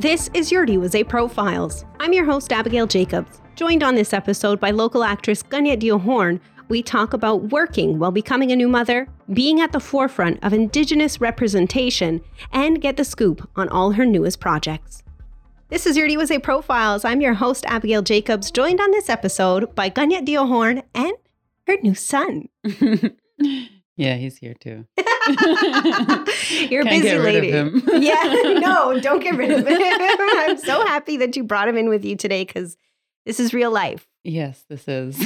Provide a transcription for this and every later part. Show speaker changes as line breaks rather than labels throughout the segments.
This is Your Diwaze Profiles. I'm your host, Abigail Jacobs. Joined on this episode by local actress Kaniehtiio Horn, we talk about working while becoming a new mother, being at the forefront of Indigenous representation, and get the scoop on all her newest projects. This is Your Diwaze Profiles. I'm your host, Abigail Jacobs, joined on this episode by Kaniehtiio Horn and her new son.
yeah, he's here too.
You're a busy
get rid
lady.
of him.
yeah, no, don't get rid of him. I'm so happy that you brought him in with you today because this is real life.
yes, this is.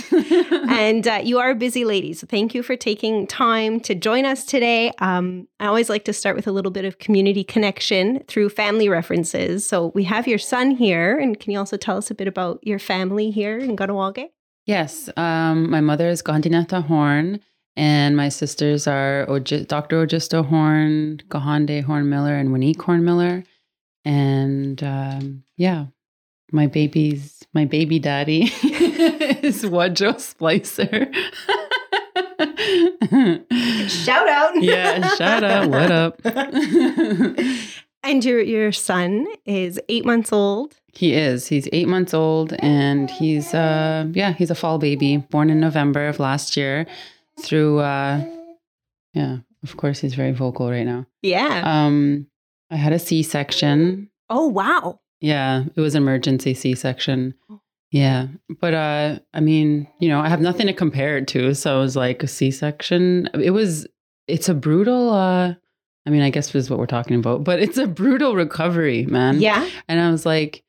and uh, you are a busy lady. So thank you for taking time to join us today. Um, I always like to start with a little bit of community connection through family references. So we have your son here. And can you also tell us a bit about your family here in Kahnawake?
yes, um, my mother is Kahentinetha Horn, and my sisters are Dr. Ojistoh Horn, Kahente Horn Miller, and Waneek Horn Miller. And um, yeah, my baby's my baby daddy is Wadjo Splicer.
Shout out.
yeah, shout out. What up?
and your, your son is eight months old.
He is. He's eight months old, and he's uh yeah he's a fall baby, born in November of last year. Through uh yeah, of course he's very vocal right now.
Yeah.
Um, I had a C section.
oh, wow.
Yeah, it was emergency C section. Yeah, but uh, I mean, you know, I have nothing to compare it to, so it was like a C section. It was. It's a brutal. uh I mean, I guess this is what we're talking about, but it's a brutal recovery, man.
Yeah.
And I was like,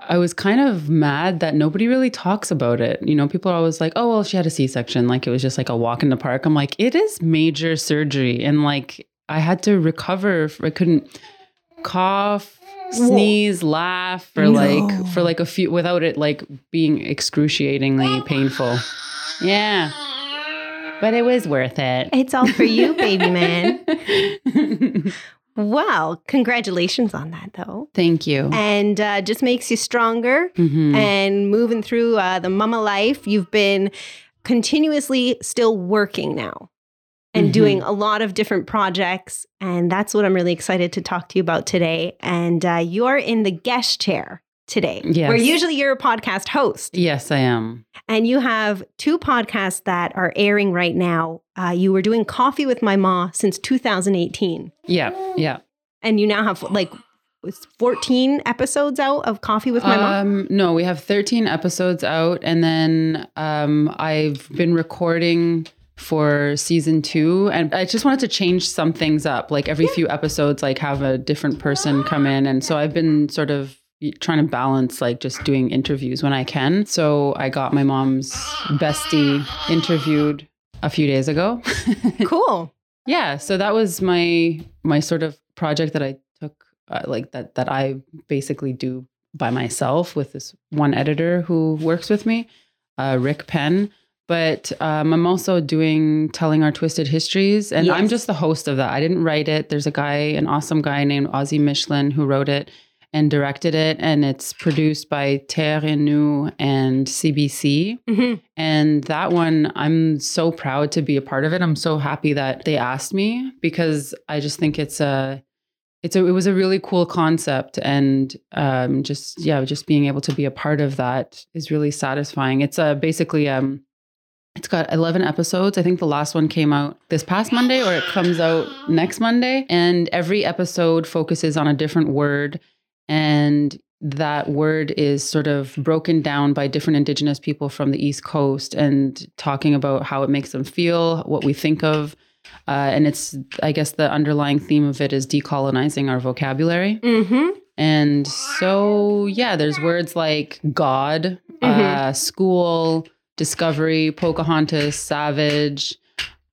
I was kind of mad that nobody really talks about it. You know, people are always like, oh, well, she had a C section. Like it was just like a walk in the park. I'm like, it is major surgery. And like, I had to recover. I couldn't cough, sneeze, laugh for
No.
like, for like a few, without it like being excruciatingly painful. Yeah. But it was worth it.
It's all for you, baby man. Wow. Congratulations on that, though.
Thank you.
And uh, just makes you stronger
Mhm.
and moving through uh, the mama life. You've been continuously still working now and
Mhm.
doing a lot of different projects. And that's what I'm really excited to talk to you about today. And uh, you're in the guest chair today,
Yes.
where usually you're a podcast host.
Yes, I am.
And you have two podcasts that are airing right now. Uh, you were doing Coffee with My Ma since 2018.
Yeah. Yeah.
And you now have like 14 episodes out of Coffee with My Mom.
Um, no, we have 13 episodes out, and then um, I've been recording for season two, and I just wanted to change some things up. Like every few episodes, like have a different person come in, and so I've been sort of trying to balance like just doing interviews when I can. So I got my mom's bestie interviewed a few days ago.
Cool.
yeah so that was my my sort of project that i took uh, like that that i basically do by myself with this one editor who works with me uh, rick penn but um, i'm also doing telling our twisted histories and i'm just the host of that i didn't write it there's a guy an awesome guy named ossie michelin who wrote it and directed it and it's produced by terre innue and cbc
Mhm.
and that one, I'm so proud to be a part of it. I'm so happy that they asked me because I just think it's a, it's a, it was a really cool concept, and um, just yeah, just being able to be a part of that is really satisfying. It's a basically um, it's got 11 episodes. I think the last one came out this past Monday, or it comes out next Monday, and every episode focuses on a different word and that word is sort of broken down by different indigenous people from the east coast and talking about how it makes them feel what we think of. Uh, and it's i guess the underlying theme of it is decolonizing our vocabulary.
Mm-hmm.
and so yeah there's words like god uh, school discovery pocahontas savage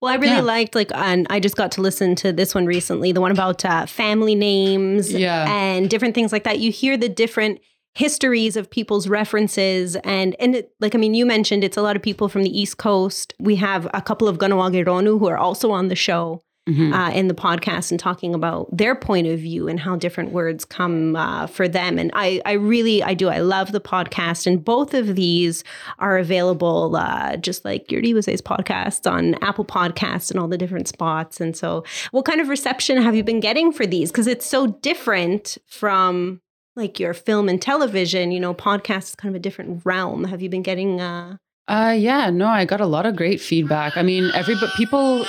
Well, I really
Yeah.
liked like, and I just got to listen to this one recently, the one about uh, family names
Yeah.
and different things like that. You hear the different histories of people's references, and and it, like I mean, you mentioned it's a lot of people from the East Coast. We have a couple of Ganawagironu who are also on the show.
Mhm.
uh, in the podcast and talking about their point of view and how different words come uh, for them. And I, I really, I do, I love the podcast. And both of these are available, uh, just like your Diwase's podcast on Apple Podcasts and all the different spots. And so, what kind of reception have you been getting for these? Because it's so different from like your film and television, you know, podcast is kind of a different realm. Have you been getting uh
Uh yeah, no, I got a lot of great feedback. I mean, everybody people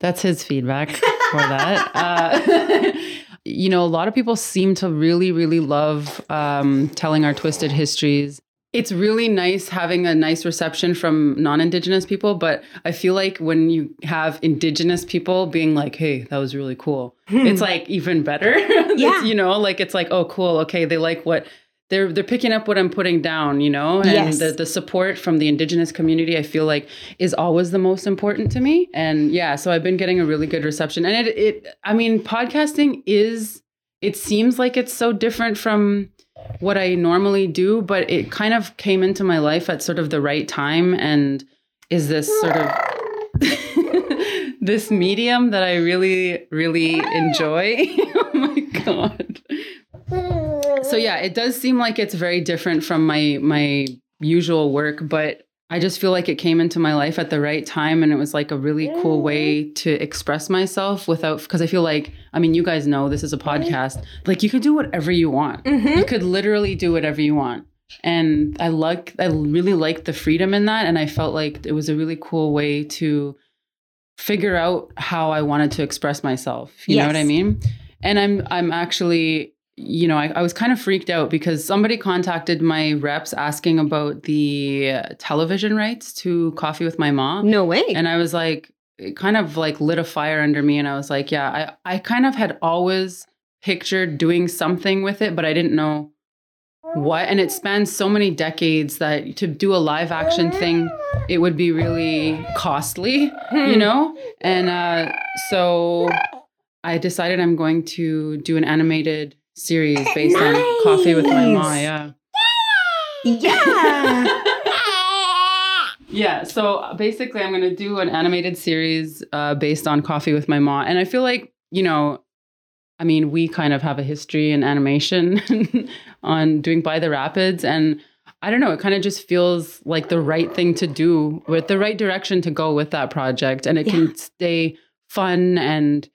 that's his feedback for that. Uh, you know, a lot of people seem to really, really love um, telling our twisted histories. It's really nice having a nice reception from non Indigenous people, but I feel like when you have Indigenous people being like, hey, that was really cool, it's like even better.
Yeah.
you know, like it's like, oh, cool. Okay. They like what they're they're picking up what I'm putting down, you know, and
Yes.
the the support from the indigenous community, I feel like is always the most important to me. And yeah, so I've been getting a really good reception. And it it I mean, podcasting is it seems like it's so different from what I normally do, but it kind of came into my life at sort of the right time and is this sort of this medium that I really really enjoy. oh my god. So yeah, it does seem like it's very different from my my usual work, but I just feel like it came into my life at the right time and it was like a really cool way to express myself without because I feel like I mean you guys know this is a podcast. Like you could do whatever you want.
Mhm.
You could literally do whatever you want. And I like I really liked the freedom in that and I felt like it was a really cool way to figure out how I wanted to express myself. You know what I mean? And I'm I'm actually you know, I, I was kind of freaked out because somebody contacted my reps asking about the television rights to Coffee with My Mom.
No way.
And I was like, it kind of like lit a fire under me. And I was like, yeah, I, I kind of had always pictured doing something with it, but I didn't know what. And it spans so many decades that to do a live action thing, it would be really costly, you
Hmm.
know? And uh, so I decided I'm going to do an animated series based on Coffee with My Ma.
Nice.
Yeah.
Yeah.
Yeah, so basically, I'm going to do an animated series uh, based on Coffee with My Ma. And I feel like, you know, I mean, we kind of have a history in animation on doing By the Rapids. And I don't know, it kind of just feels like the right thing to do with the right direction to go with that project. And it
Yeah.
can stay fun and,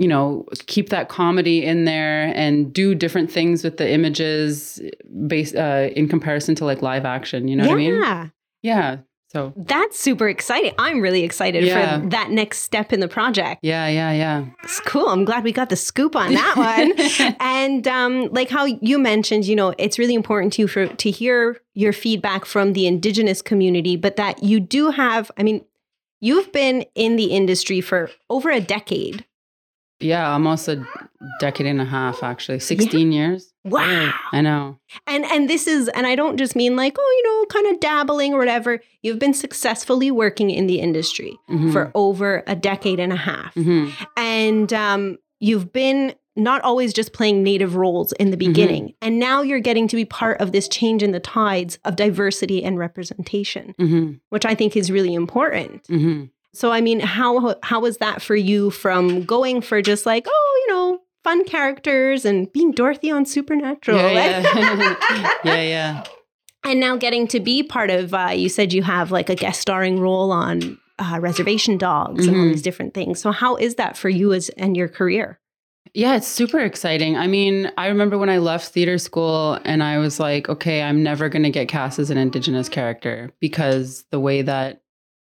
you know, keep that comedy in there and do different things with the images based uh, in comparison to like live action. You know what I mean?
yeah.
Yeah. So
That's super exciting. I'm really excited
Yeah.
for that next step in the project.
Yeah, yeah, yeah.
It's cool. I'm glad we got the scoop on that one. and um, like how you mentioned, you know, it's really important to you for to hear your feedback from the indigenous community, but that you do have, I mean, you've been in the industry for over a decade.
Yeah, almost a decade and a half actually. 16 years.
Wow.
I know.
And and this is and I don't just mean like, oh, you know, kind of dabbling or whatever. You've been successfully working in the industry
Mhm.
for over a decade and a half.
Mhm.
and um, you've been not always just playing native roles in the beginning and now you're getting to be part of this change in the tides of diversity and representation
Mhm.
which i think is really important
Mhm.
So i mean how how was that for you from going for just like oh you know fun characters and being dorothy on supernatural
Yeah, yeah. yeah, yeah.
and now getting to be part of uh, you said you have like a guest starring role on uh, reservation dogs and all
Mhm.
these different things so how is that for you as and your career
Yeah, it's super exciting. I mean, I remember when I left theater school and I was like, okay, I'm never going to get cast as an indigenous character because the way that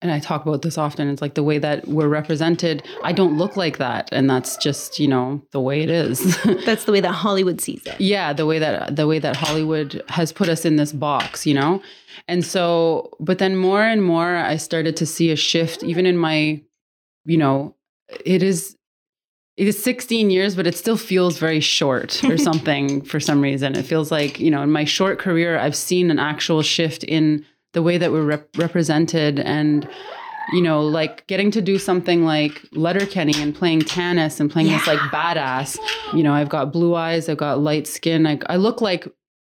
and I talk about this often, it's like the way that we're represented, I don't look like that and that's just, you know, the way it is.
That's the way that Hollywood sees it.
yeah the way that the way that hollywood has put us in this box you know and so but then more and more i started to see a shift even in my you know it is it is 16 years but it still feels very short or something for some reason it feels like you know in my short career i've seen an actual shift in the way that we're rep- represented and you know, like getting to do something like Letterkenny and playing Tanis and playing this like badass. You know, I've got blue eyes, I've got light skin. I, I look like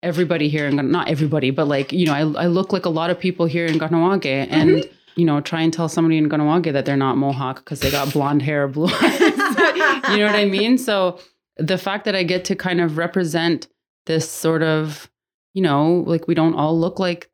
everybody here and not everybody, but like you know, I, I look like a lot of people here in Kahnawake, mm-hmm. and you know, try and tell somebody in Kahnawake that they're not Mohawk because they got blonde hair, or blue eyes. you know what I mean? So the fact that I get to kind of represent this sort of, you know, like we don't all look like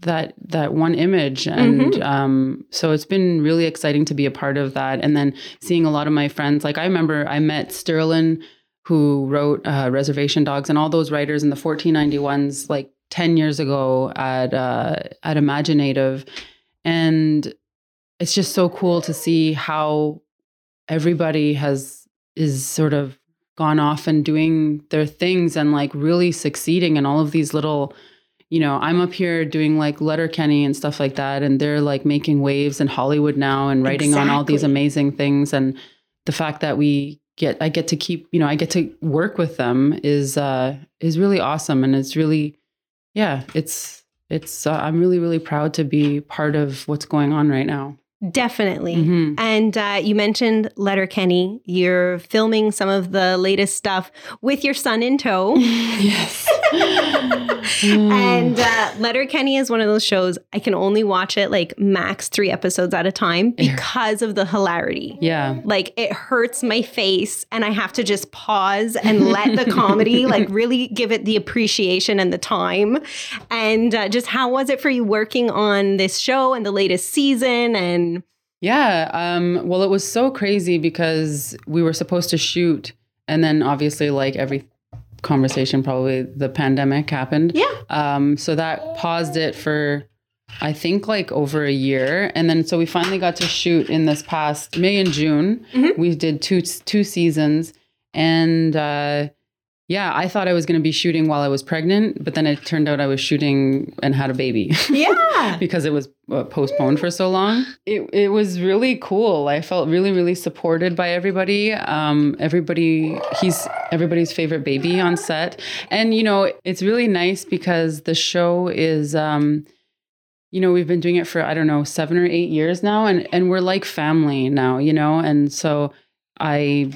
that that one image. And um so it's been really exciting to be a part of that. And then seeing a lot of my friends like i remember i met sterling who wrote uh, Reservation Dogs and all those writers in the 1491s, like 10 years ago at uh, at imagineNATIVE, and it's just so cool to see how everybody has is sort of gone off and doing their things and like really succeeding in all of these little you know i'm up here doing like Letterkenny and stuff like that and they're like making waves in hollywood now and writing exactly. on all these amazing things and the fact that we get i get to keep you know i get to work with them is uh is really awesome and it's really yeah it's it's uh, i'm really really proud to be part of what's going on right now
Definitely. Mm-hmm. And uh, you mentioned Letterkenny. You're filming some of the latest stuff with your son in tow.
yes.
and uh, Letterkenny is one of those shows I can only watch it like max three episodes at a time because of the hilarity.
Yeah.
Like it hurts my face and I have to just pause and let the comedy like really give it the appreciation and the time. And uh, just how was it for you working on this show and the latest season and
yeah. Um, well, it was so crazy because we were supposed to shoot, and then obviously, like every conversation, probably the pandemic happened.
Yeah.
Um, so that paused it for, I think, like over a year, and then so we finally got to shoot in this past May and June. Mm-hmm. We did two two seasons, and uh, yeah, I thought I was going to be shooting while I was pregnant, but then it turned out I was shooting and had a baby.
Yeah.
because it was uh, postponed for so long. It, it was really cool. I felt really, really supported by everybody. Um, everybody, he's everybody's favorite baby on set. And, you know, it's really nice because the show is, um, you know, we've been doing it for, I don't know, seven or eight years now. And, and we're like family now, you know? And so, I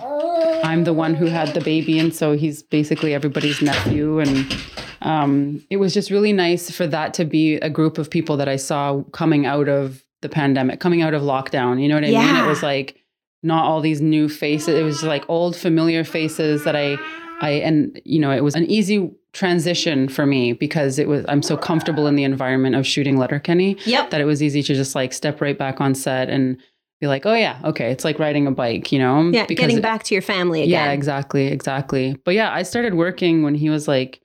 I'm the one who had the baby, and so he's basically everybody's nephew. And um, it was just really nice for that to be a group of people that I saw coming out of the pandemic, coming out of lockdown. You know what I yeah. mean? It was like not all these new faces. It was like old familiar faces that I I and you know it was an easy transition for me because it was I'm so comfortable in the environment of shooting Letterkenny
yep.
that it was easy to just like step right back on set and be like, oh yeah, okay, it's like riding a bike, you know?
Yeah, getting back to your family again.
Yeah, exactly, exactly. But yeah, I started working when he was like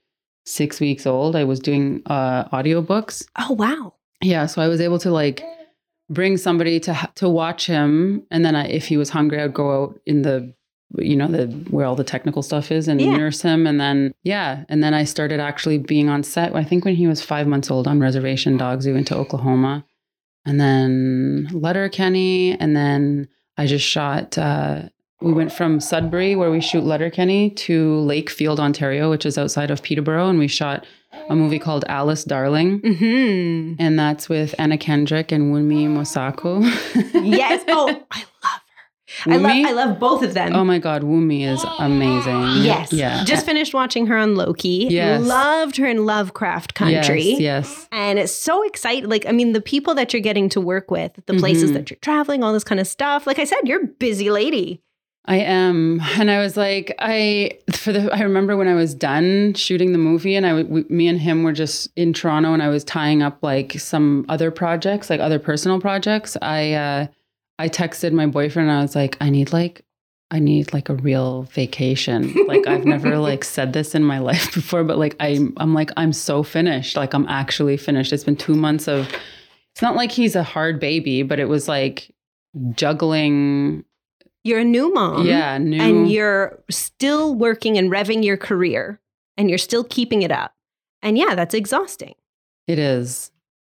six weeks old. I was doing uh, audiobooks.
Oh wow.
Yeah, so I was able to like bring somebody to to watch him, and then I, if he was hungry, I'd go out in the you know the where all the technical stuff is and yeah. nurse him and then yeah and then i started actually being on set i think when he was five months old on reservation dogs we went to oklahoma and then Letterkenny, and then I just shot. Uh, we went from Sudbury, where we shoot Letterkenny, to Lakefield, Ontario, which is outside of Peterborough, and we shot a movie called Alice Darling,
mm-hmm.
and that's with Anna Kendrick and Wunmi Mosaku.
yes. Oh, I love I love I love both of them.
Oh my god, Wunmi is amazing.
Yes.
Yeah.
Just finished watching her on Loki.
Yes.
Loved her in Lovecraft Country.
Yes. yes.
And it's so exciting. Like, I mean, the people that you're getting to work with, the places mm-hmm. that you're traveling, all this kind of stuff. Like I said, you're a busy lady.
I am. And I was like, I, for the, I remember when I was done shooting the movie and I, we, me and him were just in Toronto and I was tying up like some other projects, like other personal projects. I, uh, I texted my boyfriend and I was like, I need like I need like a real vacation. Like I've never like said this in my life before, but like I'm I'm like I'm so finished. Like I'm actually finished. It's been 2 months of It's not like he's a hard baby, but it was like juggling
You're a new mom.
Yeah, new.
And you're still working and revving your career and you're still keeping it up. And yeah, that's exhausting.
It is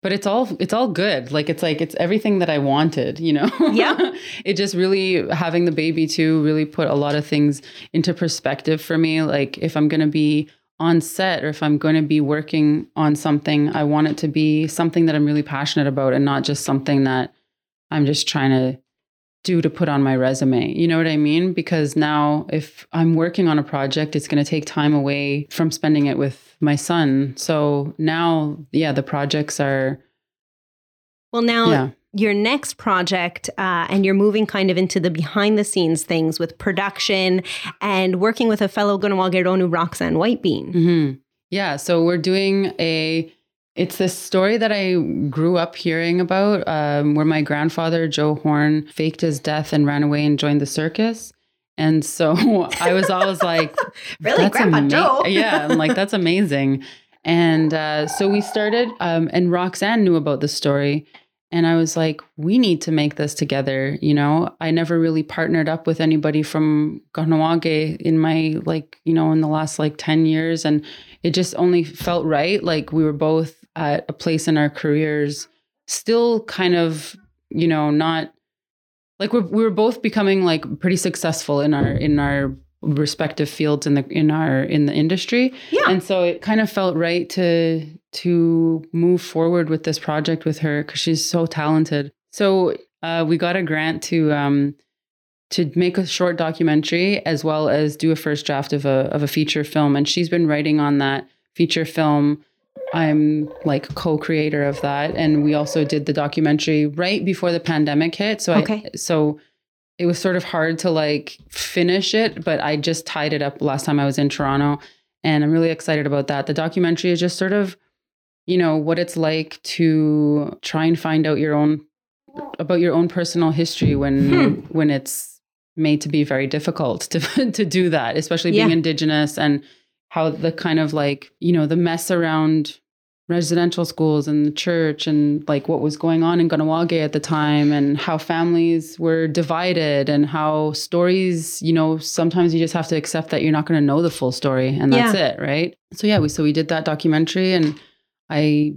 but it's all it's all good like it's like it's everything that i wanted you know
yeah
it just really having the baby too really put a lot of things into perspective for me like if i'm going to be on set or if i'm going to be working on something i want it to be something that i'm really passionate about and not just something that i'm just trying to do to put on my resume. You know what I mean? Because now if I'm working on a project, it's going to take time away from spending it with my son. So now, yeah, the projects are.
Well, now yeah. your next project, uh, and you're moving kind of into the behind the scenes things with production and working with a fellow Gunawal Geronu, Roxanne Whitebean.
Mm-hmm. Yeah. So we're doing a. It's this story that I grew up hearing about, um, where my grandfather, Joe Horn, faked his death and ran away and joined the circus. And so I was always like,
really,
that's
Grandpa
ama-
Joe?
yeah, I'm like, that's amazing. And uh, so we started, um, and Roxanne knew about the story. And I was like, we need to make this together. You know, I never really partnered up with anybody from Kahnawake in my, like, you know, in the last like 10 years. And it just only felt right. Like we were both at a place in our careers, still kind of, you know, not like we're, we were both becoming like pretty successful in our, in our, respective fields in the in our in the industry.
Yeah.
and so it kind of felt right to to move forward with this project with her because she's so talented. So uh, we got a grant to um to make a short documentary as well as do a first draft of a of a feature film. And she's been writing on that feature film i'm like co-creator of that and we also did the documentary right before the pandemic hit so
Okay.
i so it was sort of hard to like finish it but i just tied it up last time i was in toronto and i'm really excited about that the documentary is just sort of you know what it's like to try and find out your own about your own personal history when
Hmm.
when it's made to be very difficult to to do that especially being
Yeah.
indigenous and how the kind of like you know the mess around residential schools and the church and like what was going on in Kahnawake at the time and how families were divided and how stories, you know, sometimes you just have to accept that you're not going to know the full story and that's it, right? So yeah, we so we did that documentary and I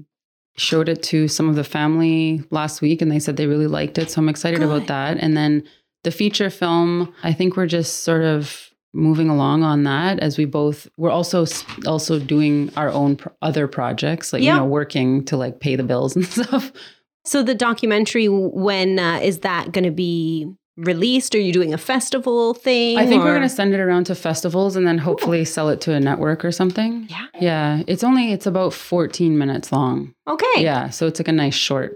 showed it to some of the family last week and they said they really liked it. So I'm excited
Good.
about that. And then the feature film, I think we're just sort of moving along on that as we both we're also also doing our own pro- other projects like
Yeah.
you know working to like pay the bills and stuff
So the documentary, when uh, is that going to be released? Are you doing a festival thing?
i think we're going to send it around to festivals and then hopefully sell it to a network or something
Yeah.
yeah it's only it's about 14 minutes long
Okay.
yeah so it's like a nice short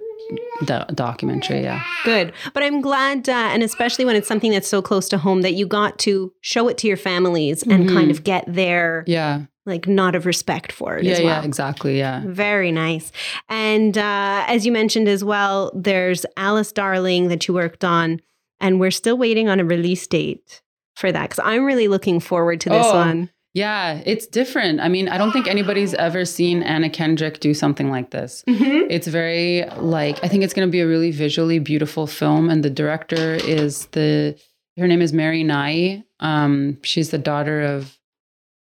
do- documentary yeah
Good. But I'm glad, uh, and especially when it's something that's so close to home, that you got to show it to your families and
Mhm.
kind of get their
yeah
like nod of respect for it
yeah
as well.
yeah exactly yeah
Very nice. And uh, as you mentioned as well, there's Alice Darling that you worked on, and we're still waiting on a release date for that because I'm really looking forward to this
Oh.
one.
Yeah it's different i mean i don't think anybody's ever seen anna kendrick do something like this
Mm-hmm.
It's very like I think it's going to be a really visually beautiful film, and the director is the her name is Mary Nighy. Um, she's the daughter of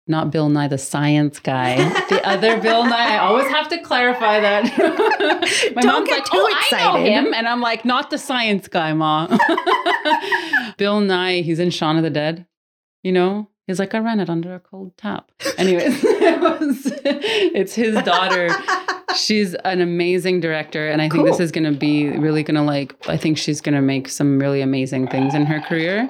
not Bill Nye, the science guy, the other Bill Nighy. I always have to clarify that. My
Don't
mom's
get
like,
too
"Oh, I know him," and I'm like, "Not the science guy, ma." Bill Nighy, he's in Shaun of the Dead. You know, he's like, "I ran it under a cold tap." Anyways, it was, it's his daughter. She's an amazing director and i think this is going to be really going to like i think she's going to make some really amazing things in her career.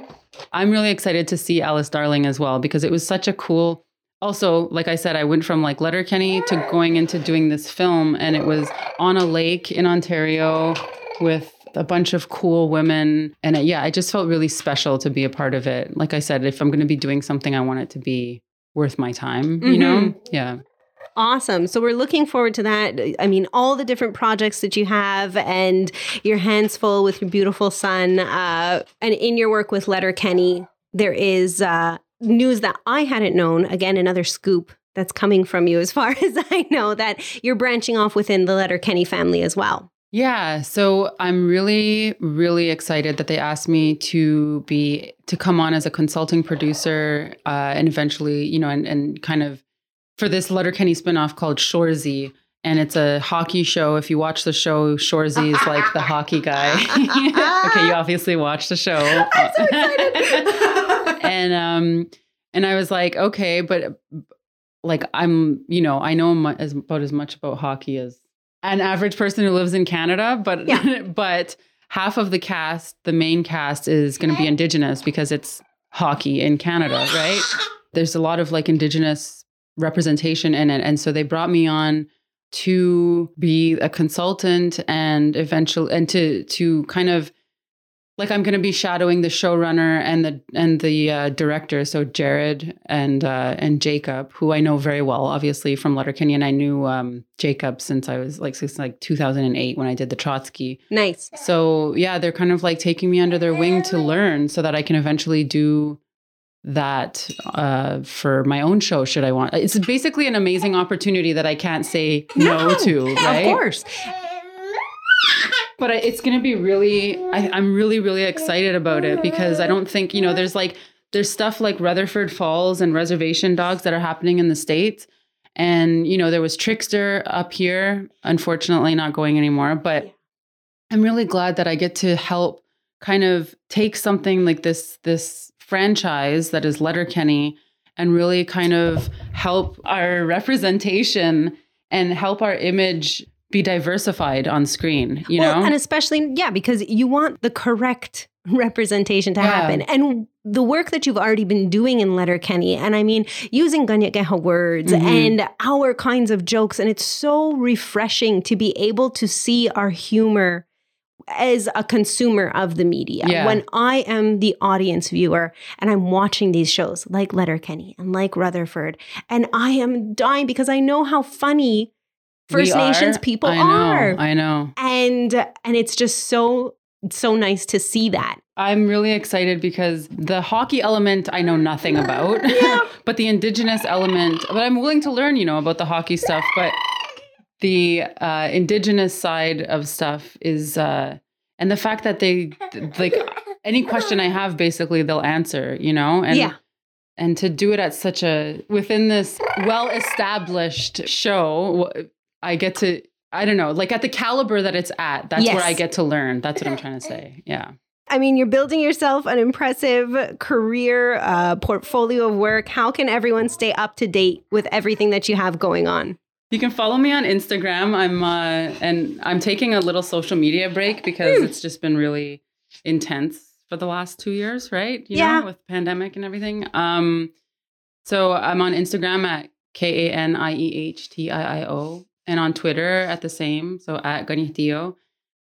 I'm really excited to see alice darling as well because it was such a cool also like i said i went from like letterkenny to going into doing this film and it was on a lake in ontario with a bunch of cool women and uh, yeah i just felt really special to be a part of it like i said if i'm going to be doing something i want it to be worth my time you know yeah
Awesome. So we're looking forward to that. I mean, all the different projects that you have and your hands full with your beautiful son. Uh, and in your work with Letterkenny, there is uh, news that I hadn't known. Again, another scoop that's coming from you, as far as I know, that you're branching off within the Letterkenny family as well.
Yeah, so I'm really, really excited that they asked me to be to come on as a consulting producer, uh, and eventually, you know, and and kind of for this Letterkenny spinoff called Shorzy, and it's a hockey show. If you watch the show, Shorzy is like the hockey guy. okay, you obviously watched the show.
I'm so excited.
and um, and I was like, okay, but like I'm, you know, I know mu- as about as much about hockey as an average person who lives in Canada, but
Yeah.
but half of the cast, the main cast, is going to be Indigenous because it's hockey in Canada, right? There's a lot of like Indigenous representation in it, and so they brought me on to be a consultant and eventually and to to kind of like I'm going to be shadowing the showrunner and the and the uh, director, so Jared and uh, and Jacob, who I know very well, obviously from Letterkenny, and I knew um, Jacob since I was like since like 2008 when I did the Trotsky.
nice.
So yeah, they're kind of like taking me under their wing to learn, so that I can eventually do that uh, for my own show should I want. It's basically an amazing opportunity that I can't say no, no to, right?
Of course.
But it's going to be really, I, I'm really, really excited about it because I don't think, you know, there's like, there's stuff like Rutherford Falls and reservation dogs that are happening in the States. And, you know, there was Trickster up here, unfortunately not going anymore. But I'm really glad that I get to help kind of take something like this, this franchise that is Letterkenny and really kind of help our representation and help our image be diversified on screen, you well,
know? And especially, yeah, because you want the correct representation to yeah. happen. And the work that you've already been doing in Letterkenny, and I mean, using Kanien'kéha words mm-hmm. and our kinds of jokes, and it's so refreshing to be able to see our humor as a consumer of the media. Yeah. When I am the audience viewer and I'm watching these shows like Letterkenny and like Rutherford, and I am dying because I know how funny First Nations people
I know,
are.
I know.
And and it's just so so nice to see that.
I'm really excited because the hockey element I know nothing about. yeah. but the indigenous element, but I'm willing to learn, you know, about the hockey stuff, but the uh, indigenous side of stuff is uh, and the fact that they like any question I have basically they'll answer, you know? And
yeah
and to do it at such a within this well established show I get to I don't know, like at the caliber that it's at, that's yes. where I get to learn. That's what I'm trying to say. Yeah.
I mean, you're building yourself an impressive career uh, portfolio of work. How can everyone stay up to date with everything that you have going on?
You can follow me on Instagram. I'm uh, and I'm taking a little social media break because mm. it's just been really intense for the last two years, right? You
yeah.
know, with pandemic and everything. Um, so I'm on Instagram at K A N I E H T I I O and on Twitter at the same, so at Kaniehtiio.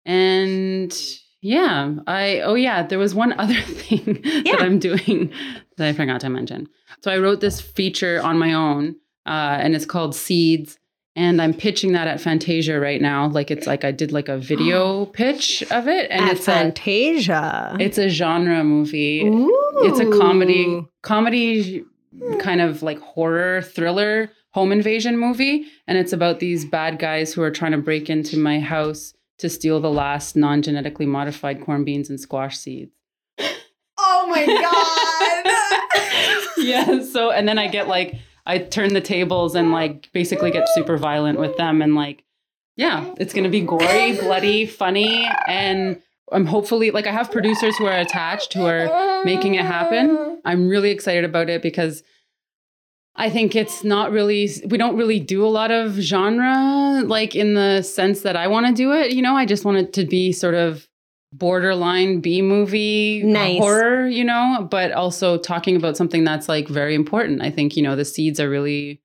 And yeah, I oh yeah, there was one other thing yeah. that I'm doing that I forgot to mention. So I wrote this feature on my own, uh, and it's called Seeds. And I'm pitching that at Fantasia right now. Like it's like I did like a video pitch of it, and
at
it's
Fantasia.
A, it's a genre movie.
Ooh.
It's a comedy, comedy, kind of like horror thriller home invasion movie. And it's about these bad guys who are trying to break into my house to steal the last non genetically modified corn beans and squash seeds.
Oh my
God. yeah. So, and then I get like, I turn the tables and like basically get super violent with them. And like, yeah, it's going to be gory, bloody, funny. And I'm hopefully like I have producers who are attached who are making it happen. I'm really excited about it because I think it's not really, we don't really do a lot of genre, like in the sense that I want to do it. You know, I just want it to be sort of borderline B movie uh,
nice.
horror, you know, but also talking about something that's like very important. I think, you know, the seeds are really,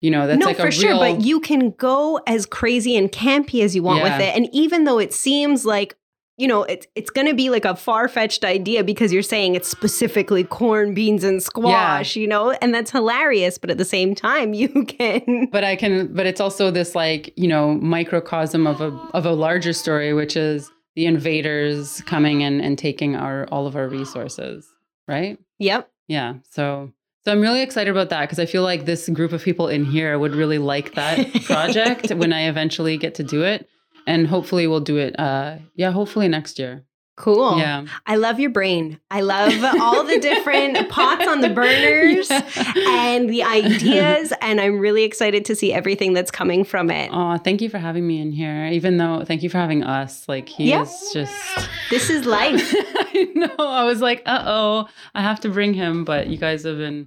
you know, that's
no,
like
for
a
sure, but you can go as crazy and campy as you want yeah. with it. And even though it seems like you know, it's it's going to be like a far fetched idea because you're saying it's specifically corn, beans, and squash, yeah. you know, and that's hilarious. But at the same time, you can.
But I can. But it's also this like you know microcosm of a of a larger story, which is the invaders coming and and taking our all of our resources, right?
Yep.
Yeah. So so I'm really excited about that because I feel like this group of people in here would really like that project when I eventually get to do it and hopefully we'll do it. Uh, yeah, hopefully next year.
Cool.
Yeah.
I love your brain. I love all the different pots on the burners yeah. and the ideas. And I'm really excited to see everything that's coming from it.
Oh, thank you for having me in here. Even though, thank you for having us. Like, he yeah. is just.
This is life.
I know. I was like, uh oh, I have to bring him. But you guys have been,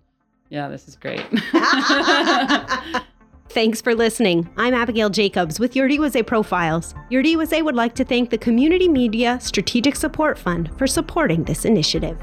yeah, this is great.
Thanks for listening. I'm Abigail Jacobs with Yuriwase Profiles. Yuriwase would like to thank the Community Media Strategic Support Fund for supporting this initiative.